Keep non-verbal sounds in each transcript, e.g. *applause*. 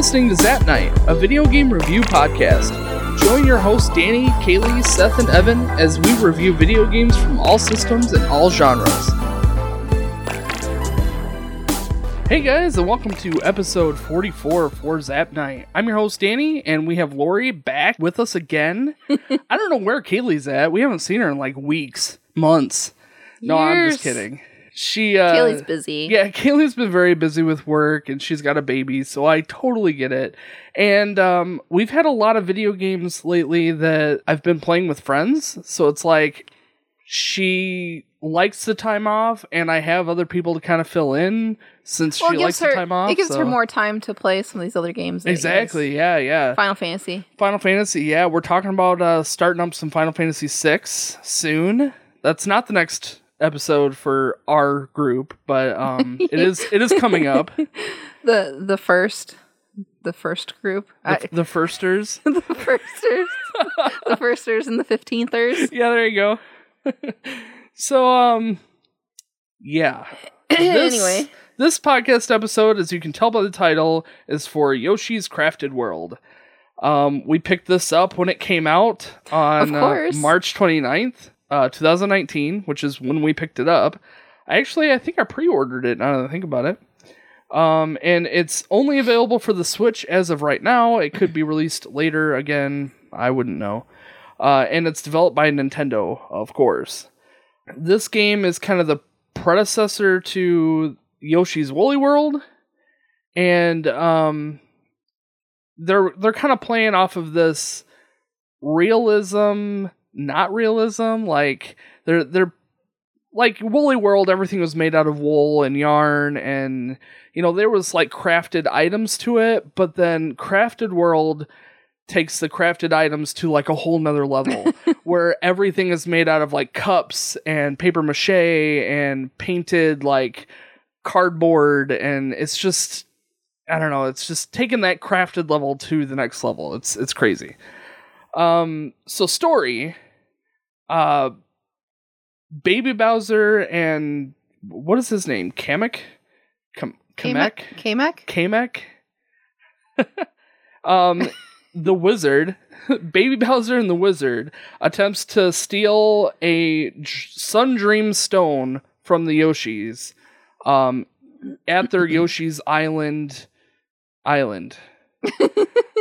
listening to Zap Night, a video game review podcast. Join your hosts Danny, Kaylee, Seth, and Evan as we review video games from all systems and all genres. Hey guys, and welcome to episode 44 for Zap Night. I'm your host Danny, and we have Lori back with us again. *laughs* I don't know where Kaylee's at. We haven't seen her in like weeks, months. No, I'm just kidding. She uh Kaylee's busy. yeah, *laughs* Kaylee's been very busy with work and she's got a baby, so I totally get it. And um, we've had a lot of video games lately that I've been playing with friends, so it's like she likes the time off, and I have other people to kind of fill in since Well, she likes her the time off. it gives so- her more time to play some of these other games. that you guys- Exactly. Yeah. Yeah. Final Fantasy. Final Fantasy. Yeah, we're talking about uh, starting up some Final Fantasy VI soon. That's not the next episode for our group, but um, it is. It is coming up. *laughs* The the first the first group. I, The, the firsters. *laughs* the firsters. the firsters and the fifteenthers. yeah, there you go. *laughs* so, um, yeah. *clears throat* This- anyway. this podcast episode, as you can tell by the title, is for Yoshi's Crafted World. Um, we picked this up when it came out on uh. March 29th, uh, 2019, which is when we picked it up. Actually, I think I pre-ordered it. Now that I think about it. Um, and it's only available for the Switch as of right now. It could be released later. Again, I wouldn't know. Uh, and it's developed by Nintendo, of course. This game is kind of the predecessor to Yoshi's Woolly World, and um, they're they're kind of playing off of this realism, not realism. Like they're they're like Woolly World, everything was made out of wool and yarn, and you know there was like crafted items to it, but then Crafted World takes the crafted items to like a whole nother level *laughs* where everything is made out of like cups and paper mache and painted like cardboard and it's just I don't know, it's just taking that crafted level to the next level. It's it's crazy. Um so story uh Baby Bowser and what is his name? Kamek? Kam- Kamek? Kamek? Kamek. *laughs* um, *laughs* the wizard, *laughs* Baby Bowser and the wizard, attempts to steal a Sun Dream stone from the Yoshis, um, at their *clears throat* Yoshi's Island, island.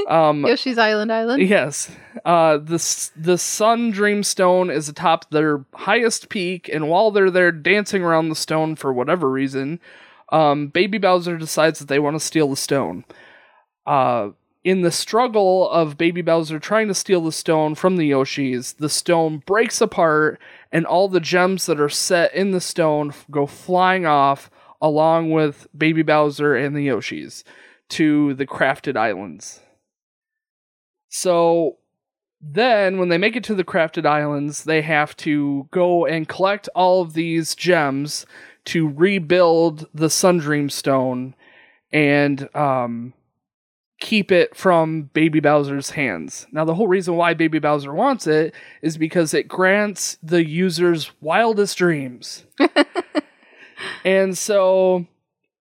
Um, *laughs* Yoshi's Island Island. Yes. Uh, the the Sun Dream Stone is atop their highest peak, and while they're there dancing around the stone for whatever reason, um, Baby Bowser decides that they want to steal the stone. Uh, in the struggle of Baby Bowser trying to steal the stone from the Yoshis, the stone breaks apart, and all the gems that are set in the stone go flying off, along with Baby Bowser and the Yoshis, to the crafted islands. So then, when they make it to the crafted islands, they have to go and collect all of these gems to rebuild the Sundream Stone and um, keep it from Baby Bowser's hands. Now, the whole reason why Baby Bowser wants it is because it grants the user's wildest dreams. *laughs* and so,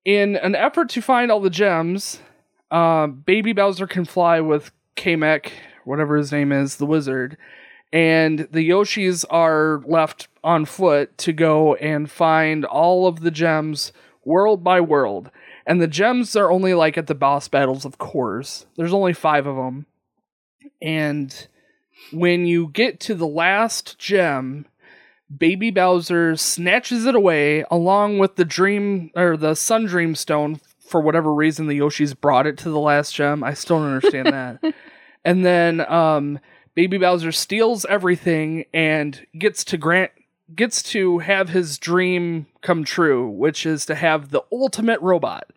in an effort to find all the gems, uh, Baby Bowser can fly with Kamek, whatever his name is, the wizard, and the Yoshis are left on foot to go and find all of the gems world by world. And the gems are only like at the boss battles, of course. There's only five of them. And when you get to the last gem, Baby Bowser snatches it away along with the dream or the Sun Dream Stone. For whatever reason, the Yoshis brought it to the last gem. I still don't understand that. *laughs* And then um, Baby Bowser steals everything and gets to grant gets to have his dream come true, which is to have the ultimate robot.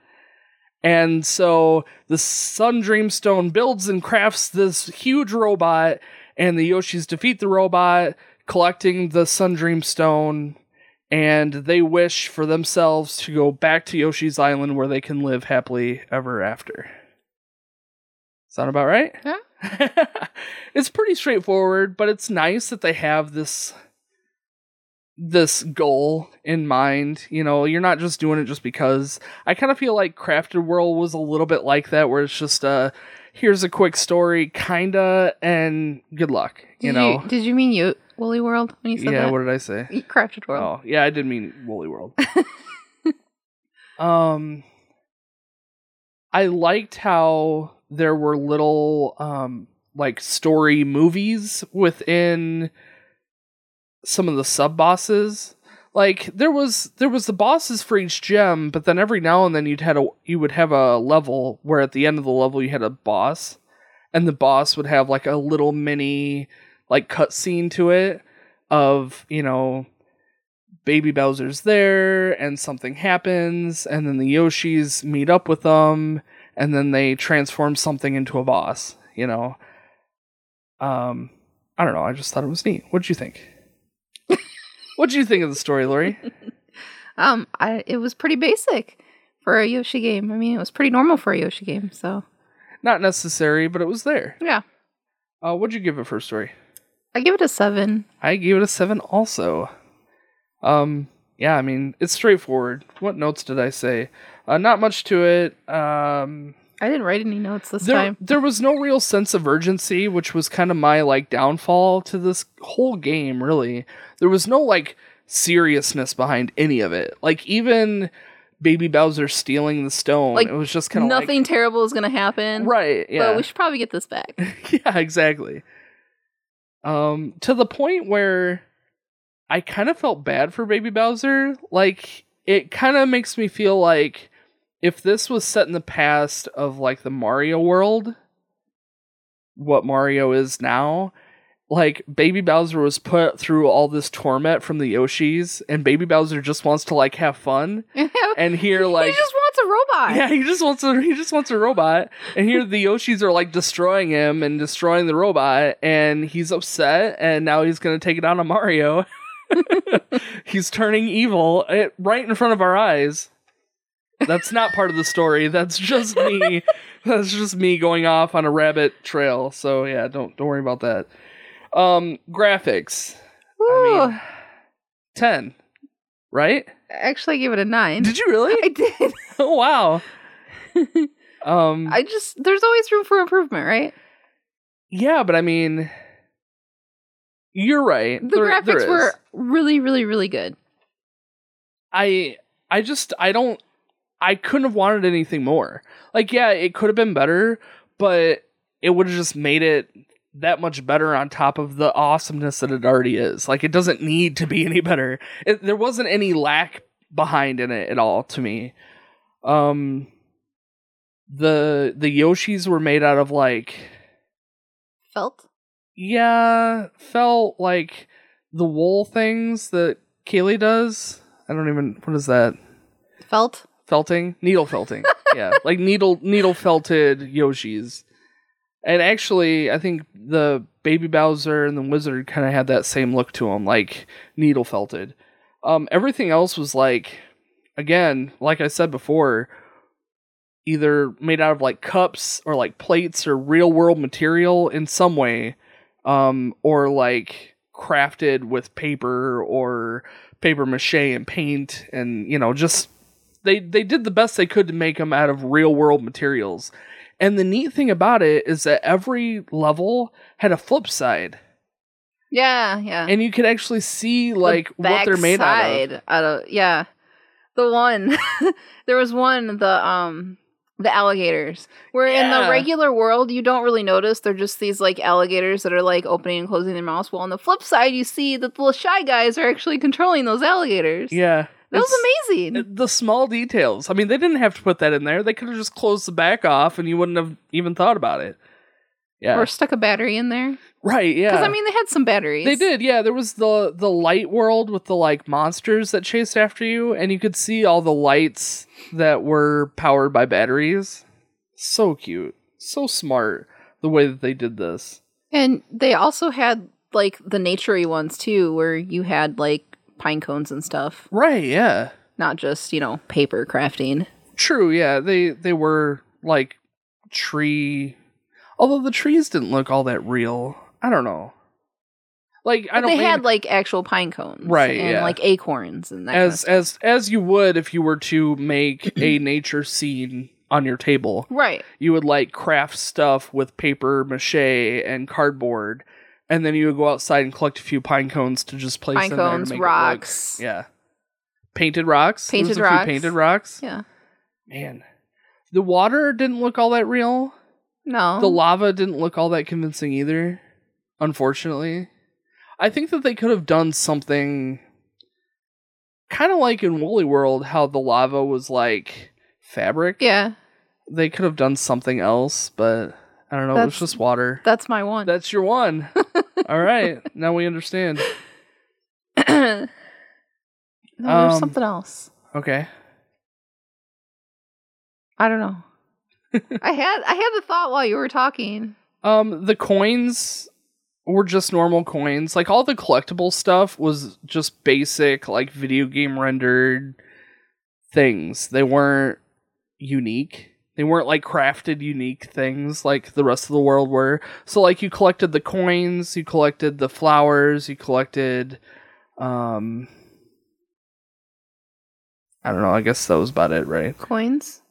And so the Sun Dream Stone builds and crafts this huge robot, and the Yoshis defeat the robot, collecting the Sun Dream Stone, and they wish for themselves to go back to Yoshi's Island where they can live happily ever after. Sound about right? Yeah. *laughs* it's pretty straightforward, but it's nice that they have this this goal in mind. You know, you're not just doing it just because. I kind of feel like Crafted World was a little bit like that, where it's just uh here's a quick story, kinda, and good luck. You Did know. did you mean you Woolly World when you said yeah. that? What did I say? You Crafted World. Oh, yeah, I did mean Woolly World. *laughs* um I liked how there were little um like story movies within some of the sub bosses. Like there was there was the bosses for each gem, but then every now and then you'd had a you would have a level where at the end of the level you had a boss, and the boss would have like a little mini like cutscene to it of you know baby Bowser's there and something happens and then the Yoshis meet up with them and then they transform something into a boss, you know. Um I don't know, I just thought it was neat. What'd you think? *laughs* What'd you think of the story, Lori? *laughs* Um, I it was pretty basic for a Yoshi game. I mean, it was pretty normal for a Yoshi game. So Not necessary, but it was there. yeah, Uh what'd you give it for story? I give it a seven. I gave it a seven also. Um, yeah, I mean, it's straightforward. What notes did I say? Uh, not much to it. Um, I didn't write any notes this there, time. there was no real sense of urgency, which was kind of my like downfall to this whole game. Really, there was no like seriousness behind any of it. Like even Baby Bowser stealing the stone, Like, it was just kind of Nothing terrible is gonna happen. right? Yeah, But we should probably get this back. *laughs* yeah, exactly. Um, to the point where I kind of felt bad for Baby Bowser. Like, it kind of makes me feel like if this was set in the past of like the Mario world, what Mario is now, like Baby Bowser was put through all this torment from the Yoshis, and Baby Bowser just wants to like have fun *laughs* and here like he just wants a robot. yeah, he just wants a he just wants a robot. And here the Yoshis are like destroying him and destroying the robot, and he's upset, and now he's gonna take it out on Mario. *laughs* he's turning evil eh, right in front of our eyes. That's not part of the story. That's just me. *laughs* That's just me going off on a rabbit trail. So yeah, don't don't worry about that. Um, graphics Ooh, mean- ten, right? actually, I gave it a nine. Did you really? *laughs* I did. *laughs* oh wow. *laughs* Um, I just there's always room for improvement, right? Yeah, but I mean, you're right. The There- there graphics is. were really, really, really good. I I just I don't I couldn't have wanted anything more. Like yeah, it could have been better, but it would have just made it that much better on top of the awesomeness that it already is. Like it doesn't need to be any better. It, there wasn't any lack behind in it at all to me. Um the the Yoshis were made out of like Felt. yeah, felt like the wool things that Kaylee does. I don't even what is that? Felt. Felting? Needle felting. *laughs* yeah. Like needle needle felted Yoshis. And actually, I think the Baby Bowser and the Wizard kind of had that same look to them, like needle felted. Um, everything else was like, again, like I said before, either made out of like cups or like plates or real world material in some way, um, or like crafted with paper or paper mache and paint, and you know, just they they did the best they could to make them out of real world materials. And the neat thing about it is that every level had a flip side, Yeah, yeah. and you could actually see like The what they're made out of. out of. Yeah, the one *laughs* there was one the um the alligators where in the regular world you don't really notice they're just these like alligators that are like opening and closing their mouths. Well, on the flip side, you see that the little shy guys are actually controlling those alligators. Yeah, that it's- was amazing. the small details. I mean, they didn't have to put that in there. They could have just closed the back off, and you wouldn't have even thought about it. Yeah, Or stuck a battery in there right. Yeah, because I mean they had some batteries. They did, yeah. There was the the light world with the like monsters that chased after you, and you could see all the lights that were powered by batteries. So cute, so smart the way that they did this. And they also had like the naturey ones too, where you had like pine cones and stuff, Right, yeah. not just you know paper crafting. True, yeah. They they were like tree although the trees didn't look all that real. I don't know. Like I don't they mean had like actual pine cones, Right, And yeah. like acorns and that. as kind of as as you would if you were to make a *clears throat* nature scene on your table. right. You would like craft stuff with paper mache and cardboard, and then you would go outside and collect a few pine cones to just place Pine in there to cones, make it look- rocks. yeah, painted rocks. Painted rocks. painted rocks. Yeah. Man, the water didn't look all that real. No. The lava didn't look all that convincing either. Unfortunately, I think that they could have done something kind of like in Woolly World, how the lava was like fabric. yeah, They could have done something else, but I don't know. it was just water. that's my one. That's your one. *laughs* all right, now we understand. *laughs* no, there's Um, something else. Okay. I don't know. *laughs* I had I had the thought while you were talking. Um, the coins were just normal coins. Like all the collectible stuff was just basic, like video game rendered things. They weren't unique. They weren't like crafted unique things like the rest of the world were. So like you collected the coins, you collected the flowers, you collected um I don't know, I guess that was about it, right? Coins,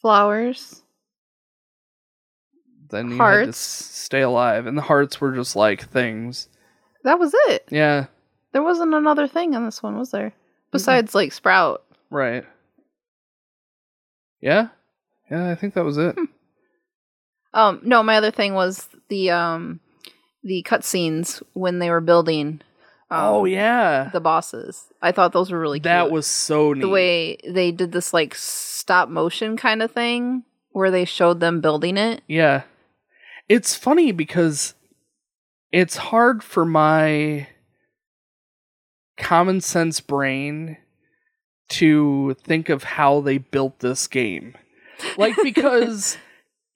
flowers. Then you had to Hearts. s- stay alive and the hearts were just like things. That was it. Yeah. There wasn't another thing on this one, was there? Besides like Sprout. Right. Yeah. Yeah, I think that was it. Um, no, my other thing was the um the cutscenes when they were building. Um, oh yeah. the bosses. I thought those were really that cute. was so neat. the way they did this like stop motion kind of thing where they showed them building it. Yeah. It's funny because it's hard for my common sense brain to think of how they built this game. Like because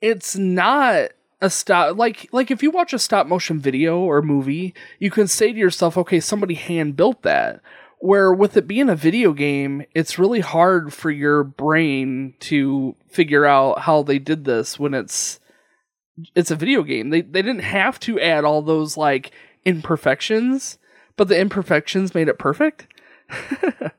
it's not a stop like like if you watch a stop motion video or movie, you can say to yourself, okay, somebody hand built that. Where with it being a video game, it's really hard for your brain to figure out how they did this when it's it's a video game. They they didn't have to add all those like imperfections, but the imperfections made it perfect. *laughs*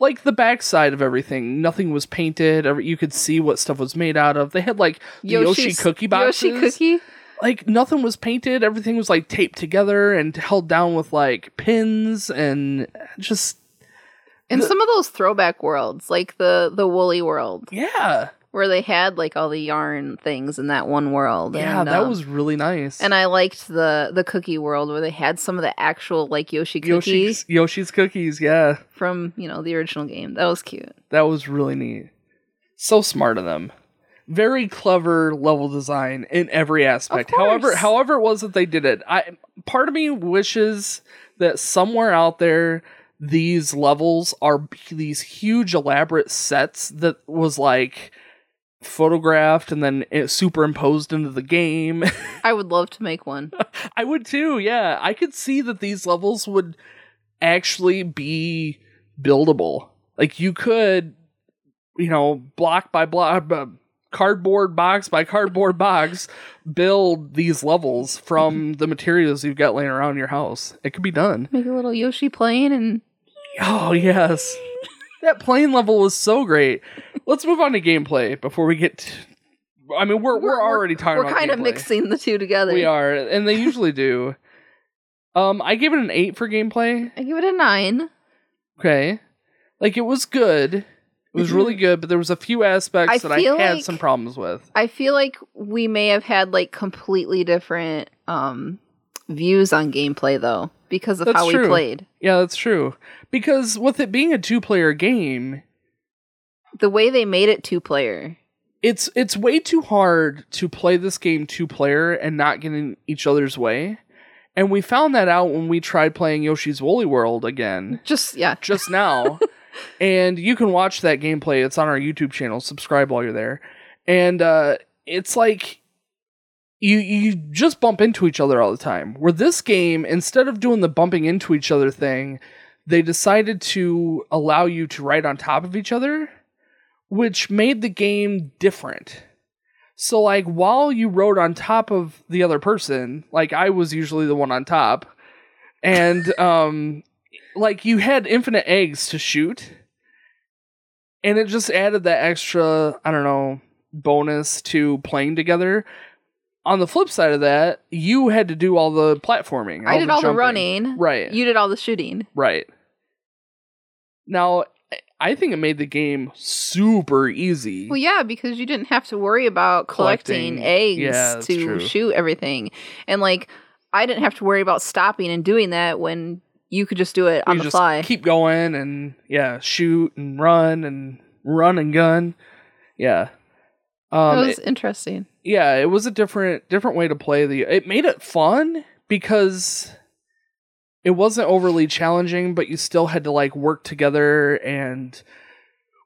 like the backside of everything, nothing was painted. You could see what stuff was made out of. They had like the Yoshi cookie boxes. Yoshi cookie. Like nothing was painted. Everything was like taped together and held down with like pins and just And The- some of those throwback worlds, like the the woolly world, yeah, where they had like all the yarn things in that one world. yeah. and, that um, was really nice. And I liked the the cookie world where they had some of the actual like Yoshi cookies Yoshi's Yoshi's cookies. Yeah. from you know the original game. That was cute. That was really neat. So smart of them. Very clever level design in every aspect. However, however it was that they did it, I part of me wishes that somewhere out there these levels are these huge elaborate sets that was like photographed and then superimposed into the game. *laughs* I would love to make one. I would too, yeah. I could see that these levels would actually be buildable. Like you could, you know, block by block, uh, cardboard box by cardboard box, build these levels from the materials you've got laying around your house. It could be done. Make a little Yoshi plane and Oh, yes. That plane level was so great. Let's move on to gameplay before we get. To, I mean, we're, we're, already talking We're kind of mixing the two together. We are, and they usually do. Um, I gave it an eight for gameplay. I give it a nine. Okay, like it was good. It was really good, but there was a few aspects Mm-hmm. I that I had like- some problems with. I feel like we may have had like completely different um views on gameplay though because of That's how we true. played. Yeah, that's true. Because with it being a two-player game, The way they made it two player. it's it's way too hard to play this game two-player and not get in each other's way. And we found that out when we tried playing Yoshi's Woolly World again. Just yeah. *laughs* just now. *laughs* and you can watch that gameplay. It's on our YouTube channel. Subscribe while you're there. And uh, it's like you you just bump into each other all the time. Where this game, instead of doing the bumping into each other thing, they decided to allow you to ride on top of each other, which made the game different. So like while you rode on top of the other person, like I was usually the one on top, and *laughs* um like you had infinite eggs to shoot and it just added that extra i don't know bonus to playing together on the flip side of that you had to do all the platforming I did all the running. right You did all the shooting. right now i think it made the game super easy Well, yeah, because you didn't have to worry about collecting, Collecting. eggs Yeah, to true. shoot everything. And like, I didn't have to worry about stopping and doing that when you could just do it on you the just fly. keep going and yeah shoot and run and run and gun yeah um that it- was interesting. Yeah, it was a different different way to play the it made it fun because it wasn't overly challenging, but you still had to like work together and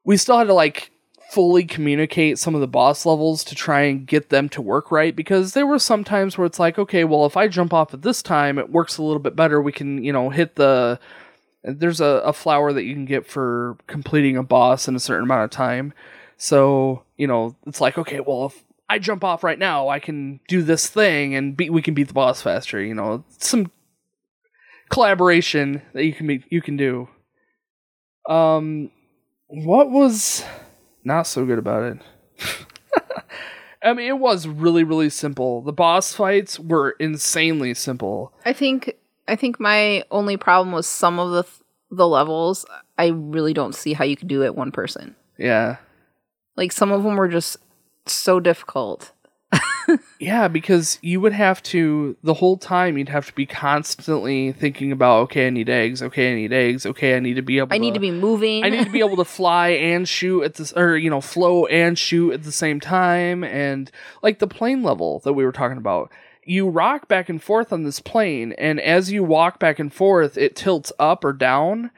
we still had to like fully communicate some of the boss levels to try and get them to work right because there were some times where it's like, okay, well if I jump off at this time, it works a little bit better. We can, you know, hit the there's a, a flower that you can get for completing a boss in a certain amount of time. So, you know, it's like, okay, well, if I jump off right now, I can do this thing and beat, we can beat the boss faster, you know. Some collaboration that you can be you can do. Um what was not so good about it? *laughs* I mean, it was really really simple. The boss fights were insanely simple. I think I think my only problem was some of the th- the levels. I really don't see how you could do it one person. Yeah. Like some of them were just so difficult. Yeah, because you would have to the whole time you'd have to be constantly thinking about okay, I need eggs, okay, I need eggs, okay, I need to be able I need to be moving. I need to be able to fly and shoot at this or you know, flow and shoot at the same time and like the plane level that we were talking about. You rock back and forth on this plane and as you walk back and forth, it tilts up or down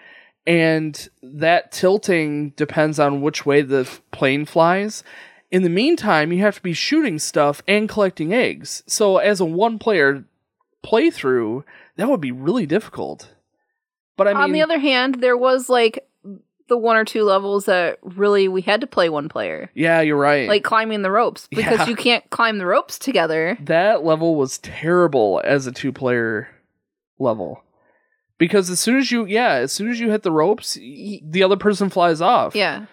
and that tilting depends on which way the plane flies. In the meantime, you have to be shooting stuff and collecting eggs. So as a one player playthrough, that would be really difficult. But I mean On the other hand, there was like the one or two levels that really we had to play one player. Yeah, you're right. Like climbing the ropes *laughs* because Yeah. you can't climb the ropes together. that level was terrible as a two player level. Because as soon as you yeah, as soon as you hit the ropes, the other person flies off. Yeah.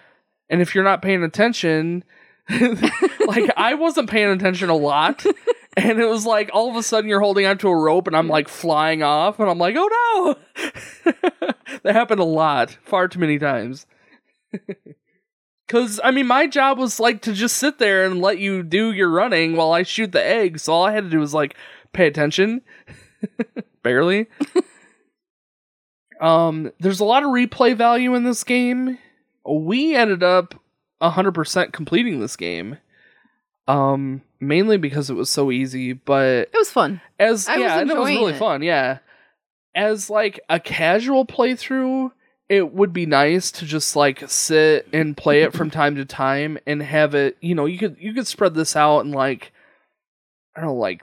And if you're not paying attention, *laughs* like I wasn't paying attention a lot. *laughs* And it was like all of a sudden you're holding onto a rope and I'm like flying off and I'm like, oh no. *laughs* that happened a lot, far too many times. Cause I mean my job was like to just sit there and let you do your running while I shoot the egg. So all I had to do was like pay attention. Barely. um there's a lot of replay value in this game. We ended up 100% completing this game. Um mainly because it was so easy, but It was fun. as I was yeah, and it was enjoying really it. fun, yeah. As like a casual playthrough, it would be nice to just like sit and play it from *laughs* time to time and have it, you know, you could you could spread this out in like I don't know, like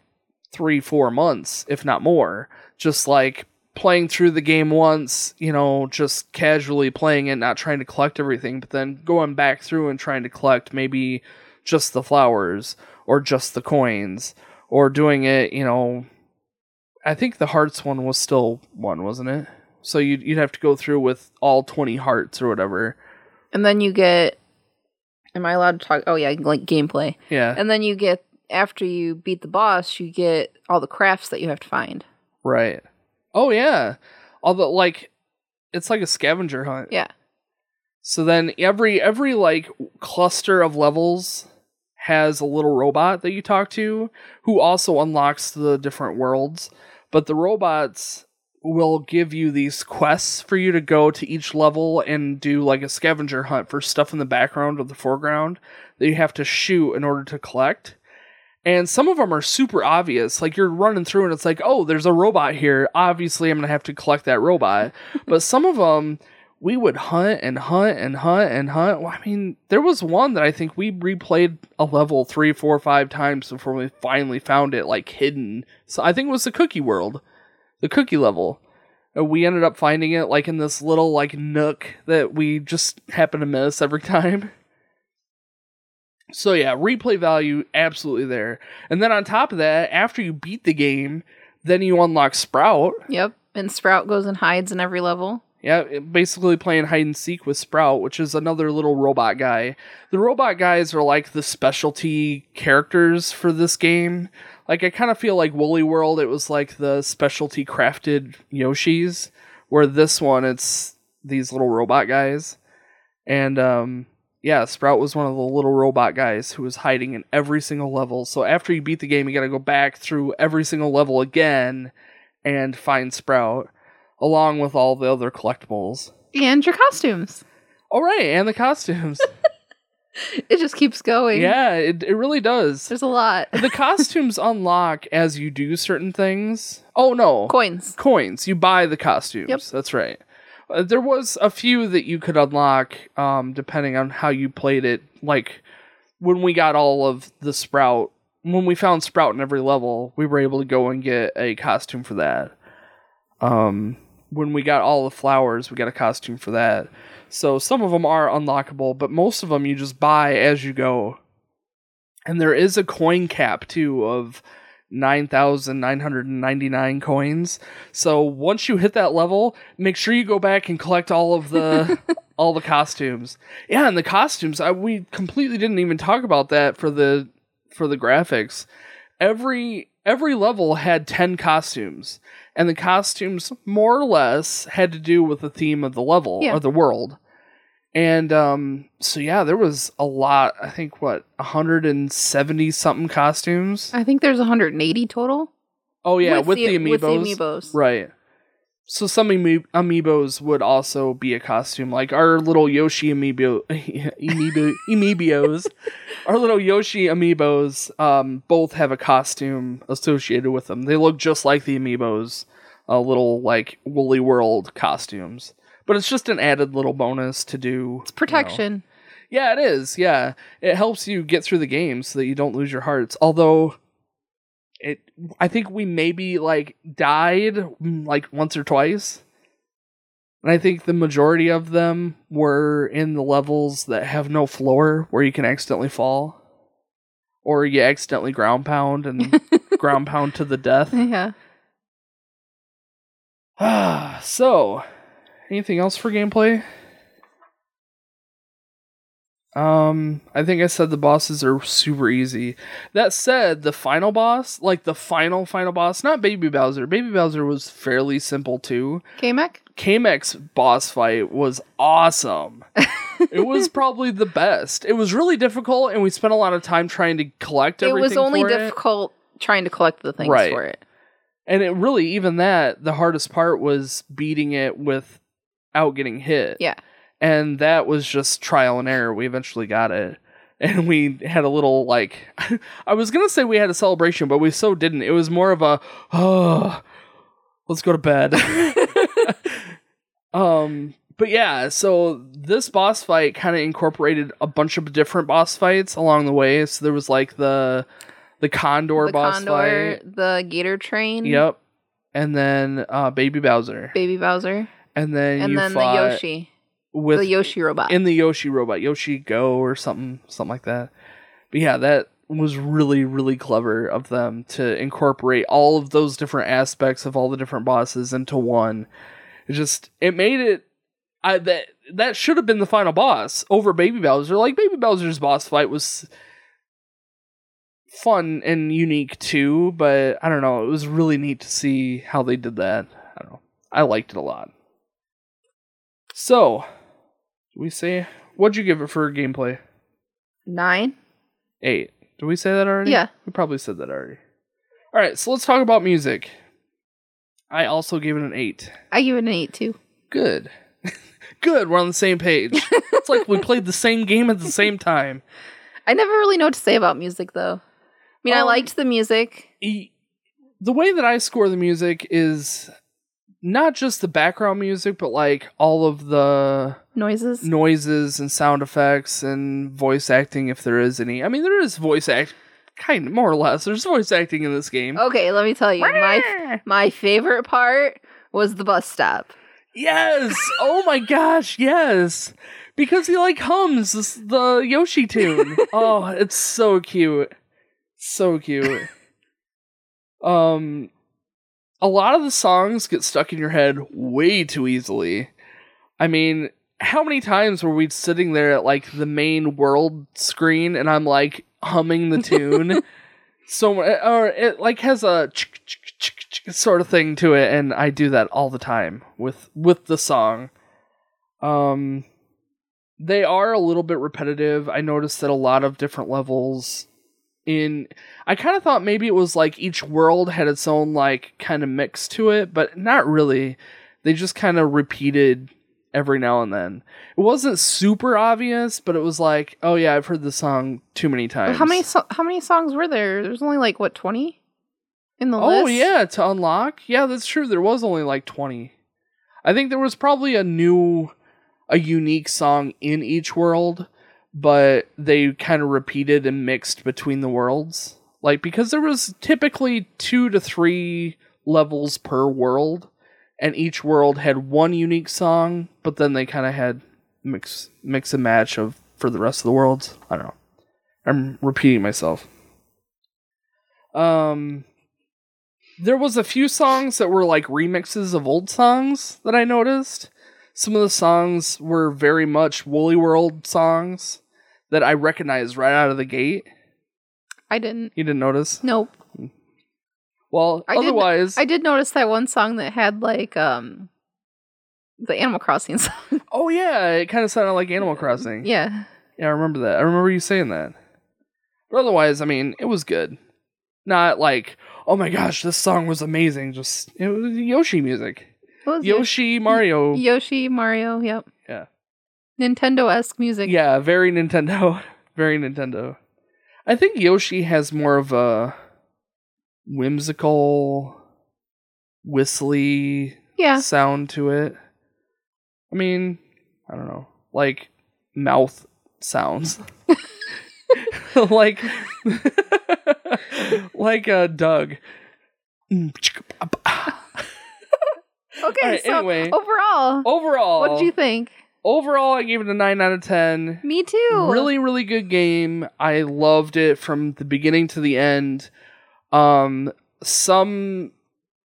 3 4 months, if not more. Just like playing through the game once, you know, just casually playing it, not trying to collect everything, but then going back through and trying to collect maybe just the flowers or just the coins or doing it, you know, I think the hearts one was still one, wasn't it? So you'd you'd have to go through with all twenty hearts or whatever. And then you get Am I allowed to talk? Oh yeah, like gameplay. Yeah, And then you get after you beat the boss, you get all the crafts that you have to find. right. Oh yeah, although like it's like a scavenger hunt. Yeah. So then every every like cluster of levels has a little robot that you talk to who also unlocks the different worlds, but the robots will give you these quests for you to go to each level and do like a scavenger hunt for stuff in the background or the foreground that you have to shoot in order to collect. And some of them are super obvious. Like you're running through and it's like, oh, there's a robot here. Obviously, I'm going to have to collect that robot. *laughs* but some of them, we would hunt and hunt and hunt and hunt. Well, I mean, there was one that I think we replayed a level three, four, five times before we finally found it like hidden. So I think it was the cookie world, the cookie level. And we ended up finding it like in this little like nook that we just happen to miss every *laughs* time. So yeah, replay value absolutely there. And then on top of that, after you beat the game, then you unlock Sprout, Yep. And Sprout goes and hides in every level. Yeah, basically playing hide and seek with Sprout, which is another little robot guy. The robot guys are like the specialty characters for this game. Like I kind of feel like Woolly World, it was like the specialty crafted Yoshis, where this one it's these little robot guys. And um yeah, Sprout was one of the little robot guys who was hiding in every single level. So after you beat the game, you got to go back through every single level again and find Sprout along with all the other collectibles. And your costumes. All right, and the costumes. *laughs* *laughs* It just keeps going. yeah, it, it really does. There's a lot. The costumes *laughs* unlock as you do certain things. Oh no, Coins. coins. You buy the costumes. Yep. That's right. Uh, there was a few that you could unlock um, depending on how you played it. Like when we got all of the Sprout, when we found Sprout in every level, we were able to go and get a costume for that. Um, when we got all the flowers, we got a costume for that. So some of them are unlockable, but most of them you just buy as you go. And there is a coin cap too of 9,999 coins. So once you hit that level, make sure you go back and collect all of the *laughs* all the costumes. Yeah, and the costumes, I, we completely didn't even talk about that for the for the graphics. Every every level had 10 costumes, and the costumes more or less had to do with the theme of the level Yeah. or the world. And um so yeah, there was a lot, I think what, 170 something costumes. I think there's 180 total. Oh yeah, with, the, amiibos. With the amiibos. Right. So some ami- amiibos would also be a costume, like our little Yoshi amiibo, *laughs* amiibo, amiibos. *laughs* Our little Yoshi amiibos, um, both have a costume associated with them. They look just like the amiibos, uh, little like Woolly World costumes. But it's just an added little bonus to do. It's protection. Yeah, it is. Yeah, it helps you get through the game so that you don't lose your hearts. Although, it, I think we maybe like died mm, like once or twice, and I think the majority of them were in the levels that have no floor, where you can accidentally fall, or you accidentally ground pound and *laughs* ground pound to the death. Yeah. Ah, *sighs* so anything else for gameplay? Um, I think I said the bosses are super easy. That said, the final boss, like the final final boss, not Baby Bowser. Baby Bowser was fairly simple too. K-Mech? Kamek's boss fight was awesome. *laughs* it was probably the best. It was really difficult, and we spent a lot of time trying to collect It was only for it. difficult trying to collect the things Right. for it. And it really, even that, the hardest part was beating it without getting hit. Yeah. And that was just trial and error. We eventually got it. *laughs* And we had a little, like, *laughs* I was going to say we had a celebration, but we so didn't. It was more of a, oh, let's go to bed. *laughs* um, but yeah, so this boss fight kind of incorporated a bunch of different boss fights along the way. So there was like the the condor the boss Condor, fight. the Gator Train. Yep. And then uh, Baby Bowser. Baby Bowser. And then And you then the Yoshi. with the Yoshi robot. in the Yoshi robot, Yoshi Go or something, something like that. But yeah, that was really, really clever of them to incorporate all of those different aspects of all the different bosses into one. It just it made it. I that that should have been the final boss over Baby Bowser. Like Baby Bowser's boss fight was fun and unique too, but I don't know. It was really neat to see how they did that. I don't know. I liked it a lot. So, we say what'd you give it for gameplay? Nine? Eight. Did we say that already? Yeah. We probably said that already. All right, so let's talk about music. I also gave it an eight. I give it an eight too. Good. *laughs* Good, we're on the same page. it's like we played the same game at the same time. *laughs* I never really know what to say about music though. I mean, I Um, liked the music. E- The way that I score the music is not just the background music, but like all of the Noises. noises and sound effects and voice acting if there is any. I mean, there is voice act, kind of more or less. There's voice acting in this game. Okay, let me tell you. My my favorite part was the bus stop. Yes. *laughs* Oh my gosh. Yes. Because he like hums this, the Yoshi tune. *laughs* oh, it's so cute. So cute. *laughs* Um a lot of the songs get stuck in your head way too easily. I mean, how many times were we sitting there at like the main world screen and I'm like humming the tune? *laughs* so or it like has a sort of thing to it and I do that all the time with with the song. Um they are a little bit repetitive. I noticed that a lot of different levels in I kind of thought maybe it was like each world had its own like kind of mix to it, but not really. They just kind of repeated every now and then. It wasn't super obvious, but it was like, oh yeah, I've heard the song too many times. How many so- how many songs were there? There's only like what twenty in the oh, list. yeah, to unlock. Yeah, that's true. There was only like 20. I think there was probably a new a unique song in each world, but they kind of repeated and mixed between the worlds. Like because there was typically 2 to 3 levels per world and each world had one unique song, but then they kind of had mix mix and match of for the rest of the worlds. I don't know. I'm repeating myself. Um there was a few songs that were like remixes of old songs that I noticed. Some of the songs were very much Woolly World songs that I recognized right out of the gate. I didn't. You didn't notice? Nope. Well, I did- otherwise, I did notice that one song that had like um the Animal Crossing *laughs* song. oh yeah, it kind of sounded like Animal Crossing. yeah. Yeah, I remember that. I remember you saying that. But otherwise, I mean, it was good. Not like, oh my gosh, this song was amazing. Just it was Yoshi music. Was Yoshi Mario. Yoshi, Mario, yep. Yeah. Nintendo esque music. Yeah, very Nintendo. *laughs* Very Nintendo. I think Yoshi has more of a whimsical, whistly Yeah. sound to it. I mean, I don't know, like mouth sounds, *laughs* like *laughs* like uh, Doug. Okay, Alright, so anyway. overall, Overall, what do you think? Overall, I gave it a nine out of ten. Me too. Really, really good game. I loved it from the beginning to the end. Um, some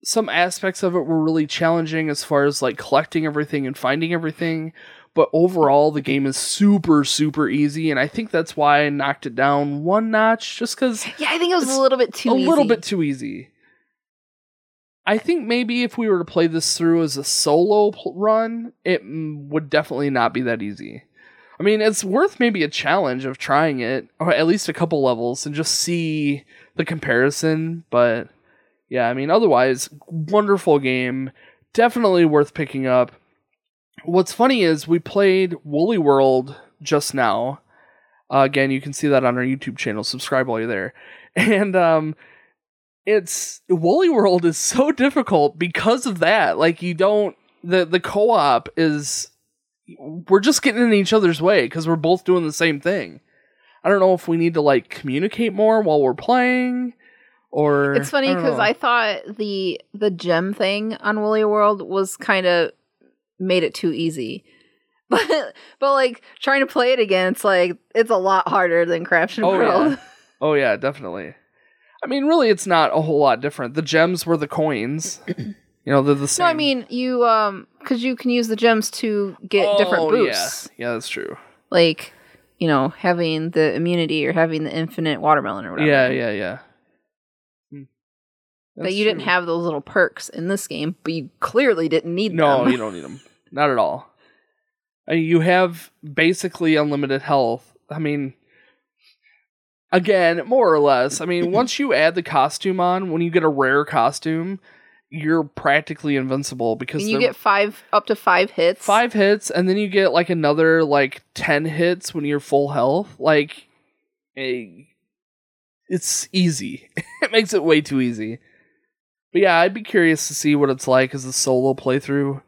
some aspects of it were really challenging as far as like collecting everything and finding everything. But overall, the game is super, super easy, and I think that's why I knocked it down one notch, just because Yeah, I think it was a little bit too a easy. little bit too easy. I think maybe if we were to play this through as a solo pl- run, it mm, would definitely not be that easy. I mean, it's worth maybe a challenge of trying it, or at least a couple levels, and just see the comparison. But yeah, I mean, otherwise, wonderful game. Definitely worth picking up. What's funny is we played Woolly World just now. Uh, again, you can see that on our YouTube channel. Subscribe while you're there. *laughs* And um, it's Woolly World is so difficult because of that. Like you don't the the co-op is we're just getting in each other's way because we're both doing the same thing. I don't know if we need to like communicate more while we're playing or It's funny because know. I, thought the the gem thing on Woolly World was kind of made it too easy. *laughs* But but like trying to play it again, it's like it's a lot harder than Craftsman Oh, World. yeah. *laughs* Oh yeah, definitely. I mean, really, it's not a whole lot different. The gems were the coins. *clears throat* You know, they're the same. No, I mean you um because you can use the gems to get different Oh, boosts, Yeah, yeah, that's true. like you know having the immunity or having the infinite watermelon or whatever. Yeah, yeah, yeah. Hmm. But That's you didn't have those little perks in this game, but you clearly didn't need No, them. No, you don't need them. Not at all. You have basically unlimited health. I mean, again, more or less. I mean, *laughs* once you add the costume on, when you get a rare costume, you're practically invincible because and you get five up to five hits. five hits, and then you get like another like ten hits when you're full health. Like, eh, it's easy. *laughs* it makes it way too easy. But yeah, I'd be curious to see what it's like as a solo playthrough.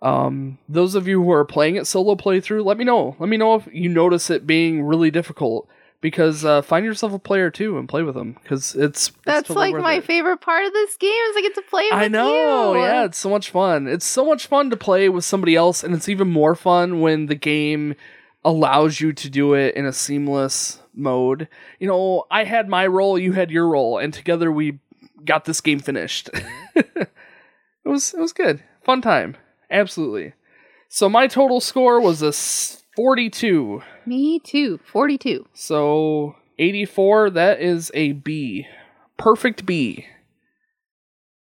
Um, those of you who are playing it solo playthrough, let me know. Let me know if you notice it being really difficult. Because uh, find yourself a player too and play with them. Because it's, it's That's totally like my it. favorite part of this game is I get to play with I know, you. yeah, it's so much fun. It's so much fun to play with somebody else, and it's even more fun when the game allows you to do it in a seamless mode. You know, I had my role, you had your role, and together we got this game finished. *laughs* it was it was good. Fun time. Absolutely. So my total score was a s- 42. Me too. 42. So 84 that is a B. Perfect B.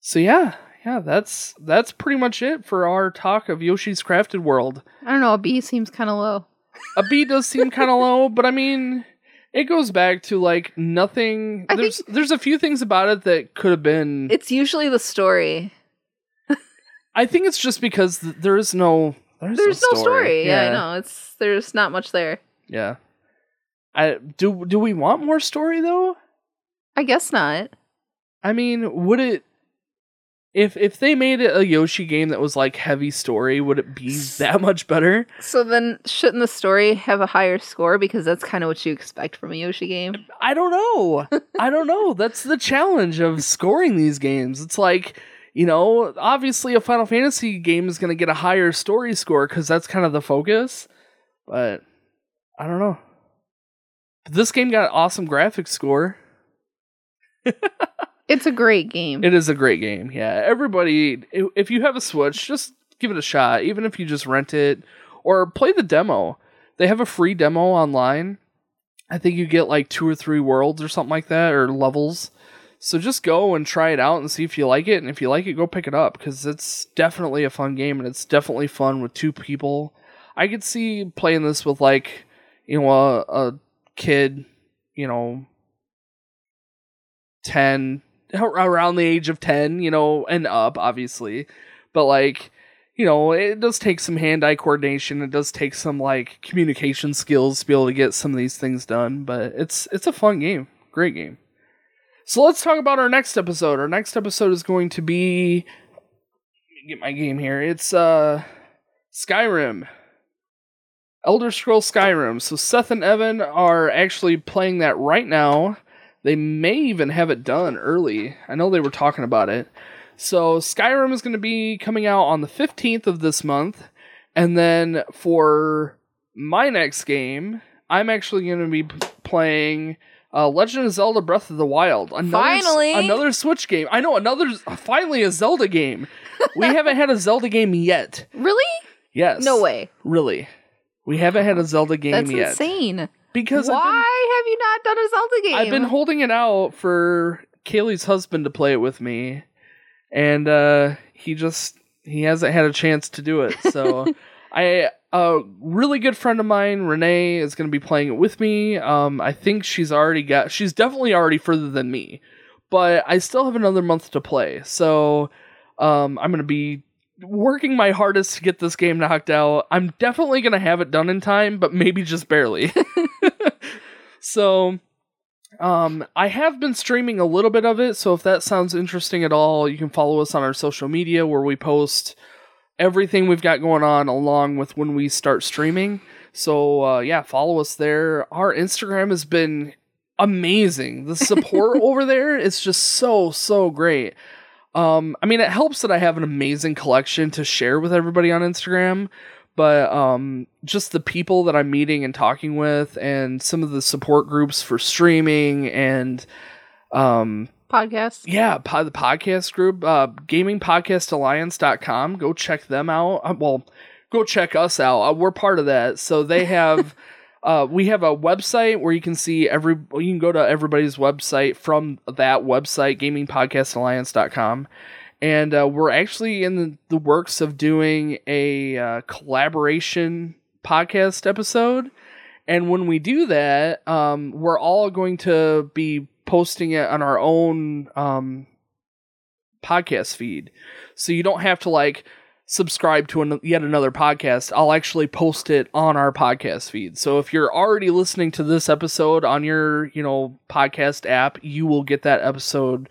So yeah, yeah, that's that's pretty much it for our talk of Yoshi's Crafted World. I don't know. A B seems kind of low. A B does seem kind of low, but I mean, it goes back to like nothing. I there's there's a few things about it that could have been. It's usually the story. I think it's just because th- there is no there's, There's no no story. Yeah, Yeah, I know. It's there's not much there. Yeah. I do. Do we want more story though? I guess not. I mean, would it? If if they made it a Yoshi game that was like heavy story, would it be that much better? So then, shouldn't the story have a higher score because that's kind of what you expect from a Yoshi game? I don't know. I don't know. *laughs* That's the challenge of scoring these games. It's like, you know, obviously a Final Fantasy game is going to get a higher story score because that's kind of the focus. But I don't know. But this game got an awesome graphics score. *laughs* It's a great game. It is a great game. Yeah. Everybody, if you have a Switch, just give it a shot, even if you just rent it or play the demo. They have a free demo online. I think you get like two or three worlds or something like that, or levels. So just go and try it out and see if you like it. And if you like it, go pick it up because it's definitely a fun game and it's definitely fun with two people. I could see playing this with like, you know, a, a kid, you know, 10, around the age of 10, you know, and up, obviously. But like, you know, it does take some hand eye coordination. It does take some like communication skills to be able to get some of these things done. But it's it's a fun game, great game. So let's talk about our next episode. Our next episode is going to be let me get my game here. It's uh Skyrim. Elder Scrolls Skyrim. So Seth and Evan are actually playing that right now. They may even have it done early. I know they were talking about it. So Skyrim is going to be coming out on the 15th of this month. And then for my next game, I'm actually going to be playing uh, Legend of Zelda Breath of the Wild. Another, Finally! Another Switch game. I know, another, finally a Zelda game. we *laughs* haven't had a Zelda game yet. really? Yes. No way. Really. We haven't had a Zelda game That's yet. insane. Because Why been, have you not done a Zelda game? I've been holding it out for Kaylee's husband to play it with me, and uh, he just he hasn't had a chance to do it. So *laughs* I a really good friend of mine, Renee, is going to be playing it with me. Um, I think she's already got she's definitely already further than me, but I still have another month to play. So um, I'm going to be working my hardest to get this game knocked out. I'm definitely going to have it done in time, but maybe just barely. *laughs* so um, I have been streaming a little bit of it, so if that sounds interesting at all, you can follow us on our social media where we post everything we've got going on along with when we start streaming. So uh, yeah, follow us there. Our Instagram has been amazing. The support *laughs* over there is just so so great. Um, I mean, it helps that I have an amazing collection to share with everybody on Instagram, but um, just the people that I'm meeting and talking with, and some of the support groups for streaming, and um, podcast. yeah, the podcast group, uh, gamingpodcastalliance.com. Go check them out. Uh, well, go check us out. Uh, we're part of that. So they have, *laughs* uh, we have a website where you can see every, you can go to everybody's website from that website, gamingpodcastalliance.com. And uh, we're actually in the, the works of doing a uh, collaboration podcast episode. And when we do that, um, we're all going to be posting it on our own um, podcast feed. So you don't have to like subscribe to an, yet another podcast. I'll actually post it on our podcast feed. So if you're already listening to this episode on your, you know, podcast app, you will get that episode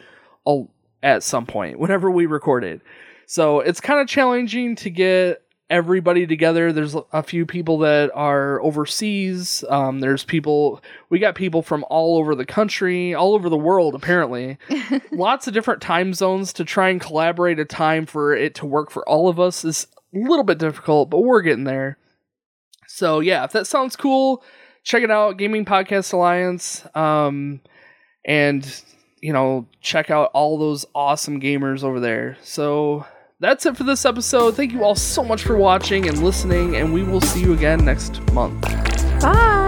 at some point whenever we record it. So it's kind of challenging to get everybody together. There's a few people that are overseas. Um, there's people, we got people from all over the country, all over the world, apparently. *laughs* Lots of different time zones to try and collaborate a time for it to work for all of us is a little bit difficult, but we're getting there. So, yeah, if that sounds cool, check it out Gaming Podcast Alliance. Um, and you know, check out all those awesome gamers over there. So that's it for this episode. Thank you all so much for watching and listening, and we will see you again next month. Bye.